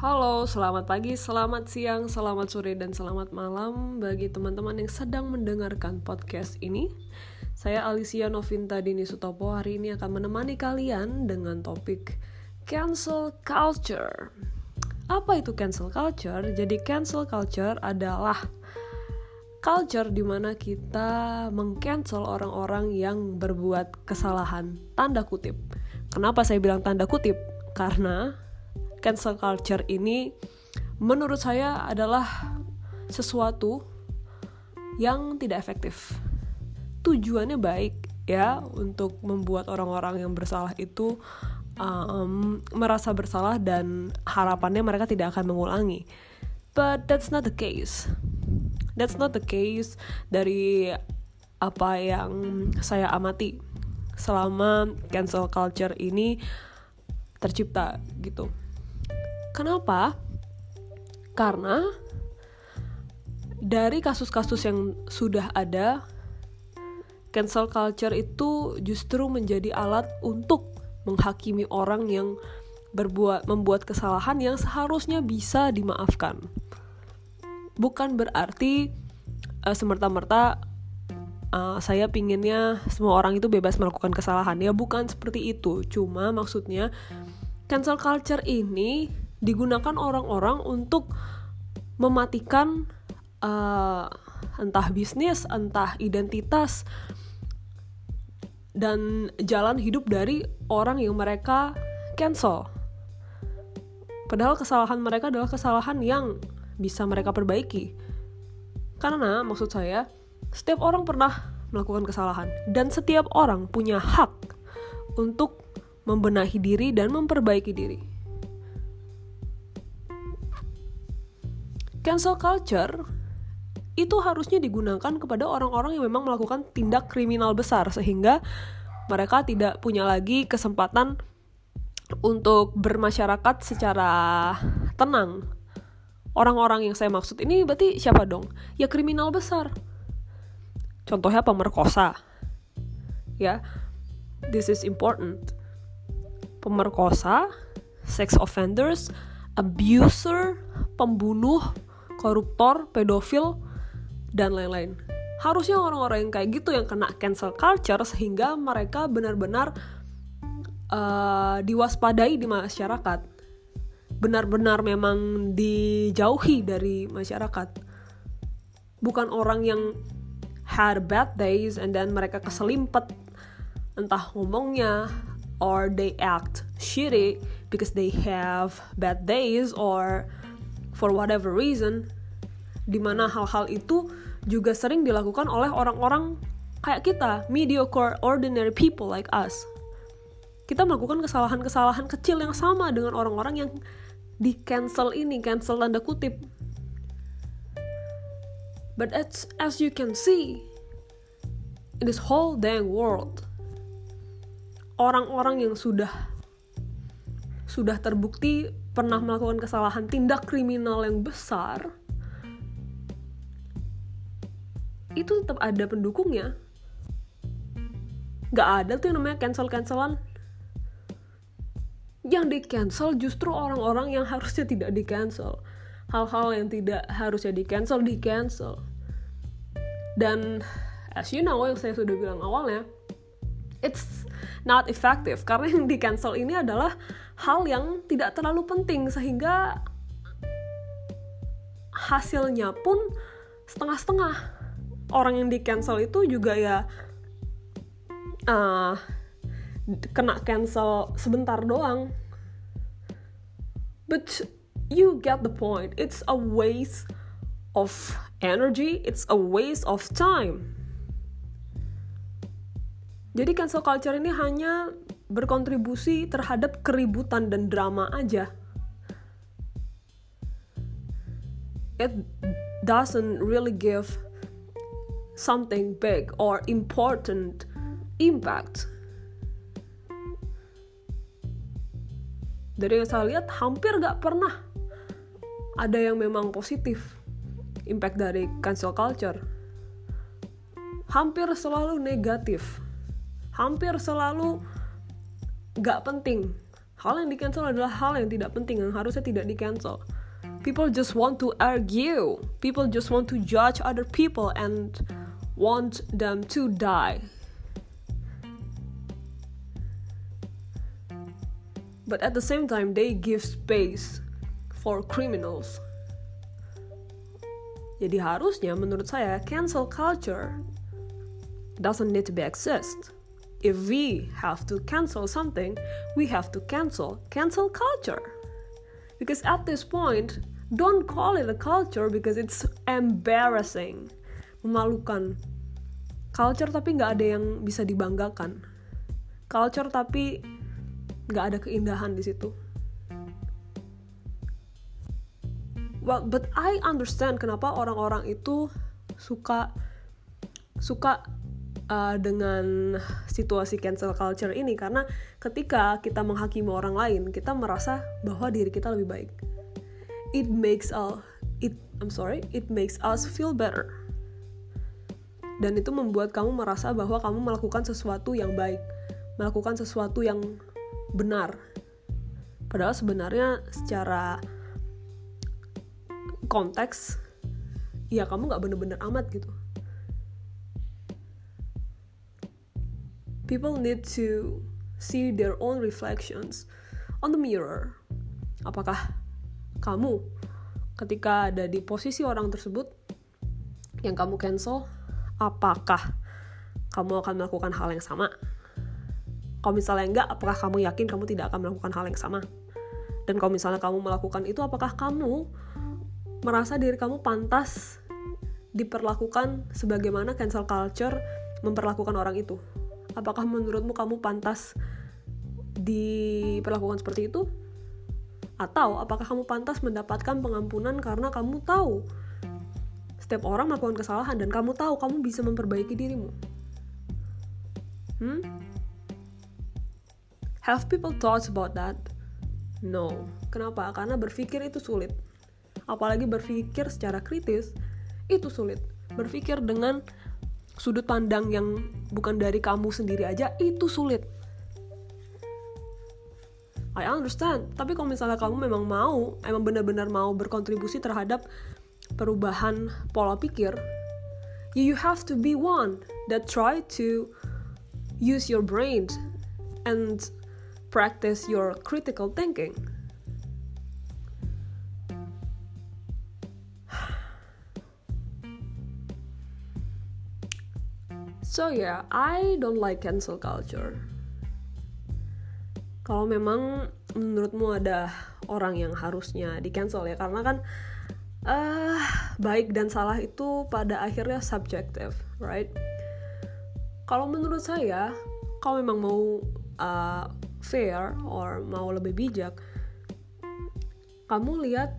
Halo, selamat pagi, selamat siang, selamat sore, dan selamat malam bagi teman-teman yang sedang mendengarkan podcast ini. Saya Alicia Novinta Dini Sutopo hari ini akan menemani kalian dengan topik cancel culture. Apa itu cancel culture? Jadi cancel culture adalah culture di mana kita mengcancel orang-orang yang berbuat kesalahan. Tanda kutip. Kenapa saya bilang tanda kutip? Karena cancel culture ini menurut saya adalah sesuatu yang tidak efektif. Tujuannya baik ya untuk membuat orang-orang yang bersalah itu um, merasa bersalah dan harapannya mereka tidak akan mengulangi. But that's not the case. That's not the case dari apa yang saya amati selama cancel culture ini tercipta gitu. Kenapa? Karena dari kasus-kasus yang sudah ada, cancel culture itu justru menjadi alat untuk menghakimi orang yang berbuat membuat kesalahan yang seharusnya bisa dimaafkan. Bukan berarti uh, semerta-merta uh, saya pinginnya semua orang itu bebas melakukan kesalahan ya bukan seperti itu. Cuma maksudnya cancel culture ini digunakan orang-orang untuk mematikan uh, entah bisnis, entah identitas dan jalan hidup dari orang yang mereka cancel. Padahal kesalahan mereka adalah kesalahan yang bisa mereka perbaiki. Karena maksud saya, setiap orang pernah melakukan kesalahan dan setiap orang punya hak untuk membenahi diri dan memperbaiki diri. Cancel culture itu harusnya digunakan kepada orang-orang yang memang melakukan tindak kriminal besar sehingga mereka tidak punya lagi kesempatan untuk bermasyarakat secara tenang. Orang-orang yang saya maksud ini berarti siapa dong? Ya kriminal besar. Contohnya pemerkosa. Ya. This is important. Pemerkosa, sex offenders, abuser, pembunuh, koruptor, pedofil, dan lain-lain. Harusnya orang-orang yang kayak gitu yang kena cancel culture sehingga mereka benar-benar uh, diwaspadai di masyarakat. Benar-benar memang dijauhi dari masyarakat. Bukan orang yang had bad days and then mereka keselimpet entah ngomongnya or they act shitty because they have bad days or for whatever reason di mana hal-hal itu juga sering dilakukan oleh orang-orang kayak kita mediocre ordinary people like us. Kita melakukan kesalahan-kesalahan kecil yang sama dengan orang-orang yang di cancel ini cancel tanda kutip. But as as you can see in this whole dang world orang-orang yang sudah sudah terbukti pernah melakukan kesalahan tindak kriminal yang besar itu tetap ada pendukungnya. Gak ada tuh yang namanya cancel-cancelan. Yang di cancel justru orang-orang yang harusnya tidak di cancel hal-hal yang tidak harusnya di cancel di cancel dan as you know yang saya sudah bilang awalnya it's not effective. Karena yang di cancel ini adalah hal yang tidak terlalu penting sehingga hasilnya pun setengah-setengah. Orang yang di cancel itu juga ya uh, kena cancel sebentar doang. But you get the point. It's a waste of energy. It's a waste of time jadi cancel culture ini hanya berkontribusi terhadap keributan dan drama aja. It doesn't really give something big or important impact. Dari yang saya lihat hampir gak pernah ada yang memang positif impact dari cancel culture. Hampir selalu negatif. Hampir selalu gak penting. Hal yang di cancel adalah hal yang tidak penting yang harusnya tidak di cancel people just want to argue. People just want to judge other people and want them to die. But at the same time they give space for criminals. Jadi harusnya menurut saya cancel culture doesn't need to be exist. If we have to cancel something, we have to cancel cancel culture. Because at this point, don't call it a culture because it's embarrassing. Memalukan. Culture tapi nggak ada yang bisa dibanggakan. Culture tapi nggak ada keindahan di situ. well but I understand kenapa orang-orang itu suka suka uh, dengan situasi cancel culture ini. Karena ketika kita menghakimi orang lain kita merasa bahwa diri kita lebih baik. It makes us it I'm sorry it makes us feel better. Dan itu membuat kamu merasa bahwa kamu melakukan sesuatu yang baik melakukan sesuatu yang benar. Padahal sebenarnya secara konteks ya kamu nggak bener-bener amat gitu people need to see their own reflections on the mirror. Apakah kamu ketika ada di posisi orang tersebut yang kamu cancel apakah kamu akan melakukan hal yang sama? Kalau misalnya enggak apakah kamu yakin kamu tidak akan melakukan hal yang sama? Dan kalau misalnya kamu melakukan itu apakah kamu merasa diri kamu pantas diperlakukan sebagaimana cancel culture memperlakukan orang itu. Apakah menurutmu kamu pantas diperlakukan seperti itu? Atau apakah kamu pantas mendapatkan pengampunan karena kamu tahu setiap orang melakukan kesalahan dan kamu tahu kamu bisa memperbaiki dirimu? Hmm? Have people thoughts about that? No. Kenapa? Karena berpikir itu sulit apalagi berpikir secara kritis itu sulit berpikir dengan sudut pandang yang bukan dari kamu sendiri aja itu sulit. I understand. Tapi kalau misalnya kamu memang mau emang benar-benar mau berkontribusi terhadap perubahan pola pikir you have to be one that try to use your brain and practice your critical thinking So yeah, I don't like cancel culture. Kalau memang menurutmu ada orang yang harusnya di cancel ya, karena kan uh, baik dan salah itu pada akhirnya subjektif, right? Kalau menurut saya, kalau memang mau uh, fair or mau lebih bijak, kamu lihat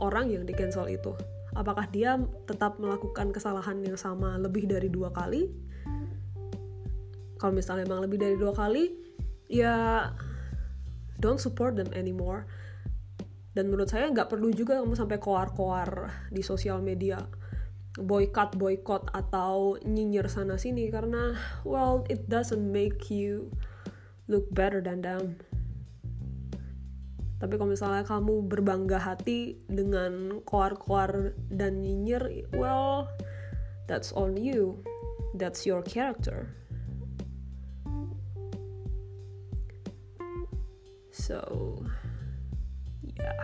orang yang di cancel itu apakah dia tetap melakukan kesalahan yang sama lebih dari dua kali? Kalau misalnya memang lebih dari dua kali ya don't support them anymore. Dan menurut saya nggak perlu juga kamu sampai koar-koar di sosial media boycott boycott atau nyinyir sana sini karena well it doesn't make you look better than them tapi kalau misalnya kamu berbangga hati dengan koar-koar dan nyinyir well that's on you. That's your character. So yeah.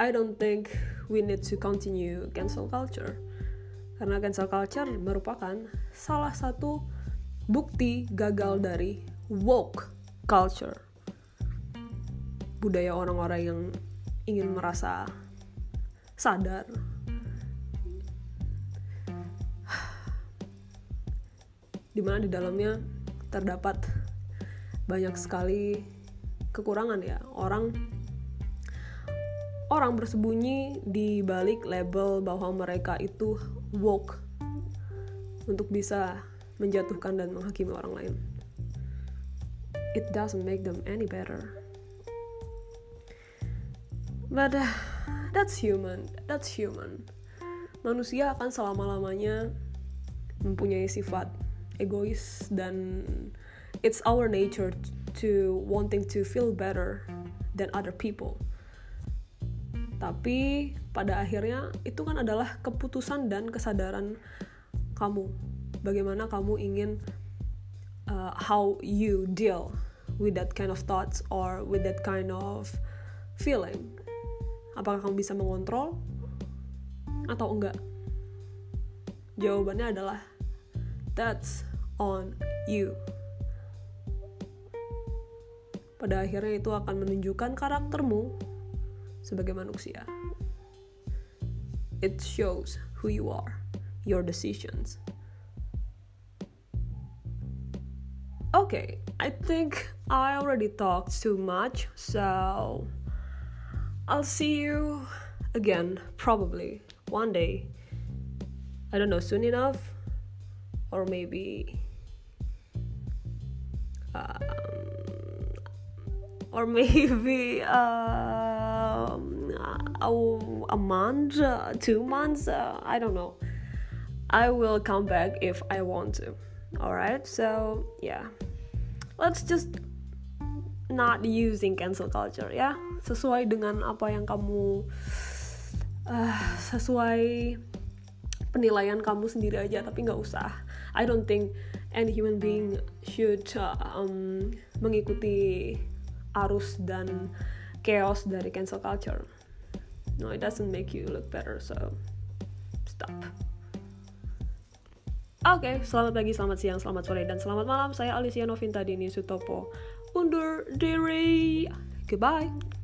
I don't think we need to continue cancel culture. Karena cancel culture merupakan salah satu bukti gagal dari woke culture budaya orang-orang yang ingin merasa sadar. Di mana di dalamnya terdapat banyak sekali kekurangan ya. Orang orang bersembunyi di balik label bahwa mereka itu woke untuk bisa menjatuhkan dan menghakimi orang lain. It doesn't make them any better But uh, that's human, that's human. Manusia akan selama-lamanya mempunyai sifat egois dan it's our nature to wanting to feel better than other people. Tapi pada akhirnya itu kan adalah keputusan dan kesadaran kamu. Bagaimana kamu ingin uh, how you deal with that kind of thoughts or with that kind of feeling apakah kamu bisa mengontrol atau enggak jawabannya adalah that's on you pada akhirnya itu akan menunjukkan karaktermu sebagai manusia. It shows who you are, your decisions. Okay, I think I already talked too much, so I'll see you again, probably one day. I don't know, soon enough, or maybe um, or maybe um, a, a month, uh, two months, uh, I don't know. I will come back if I want to. Alright, so yeah, let's just not using cancel culture ya, sesuai dengan apa yang kamu uh, sesuai penilaian kamu sendiri aja, tapi nggak usah. I don't think any human being should uh, um, mengikuti arus dan chaos dari cancel culture. No, it doesn't make you look better, so stop. Oke, okay, selamat pagi, selamat siang, selamat sore, dan selamat malam. Saya Alicia Novinta Dini Sutopo. Undur diri. Goodbye.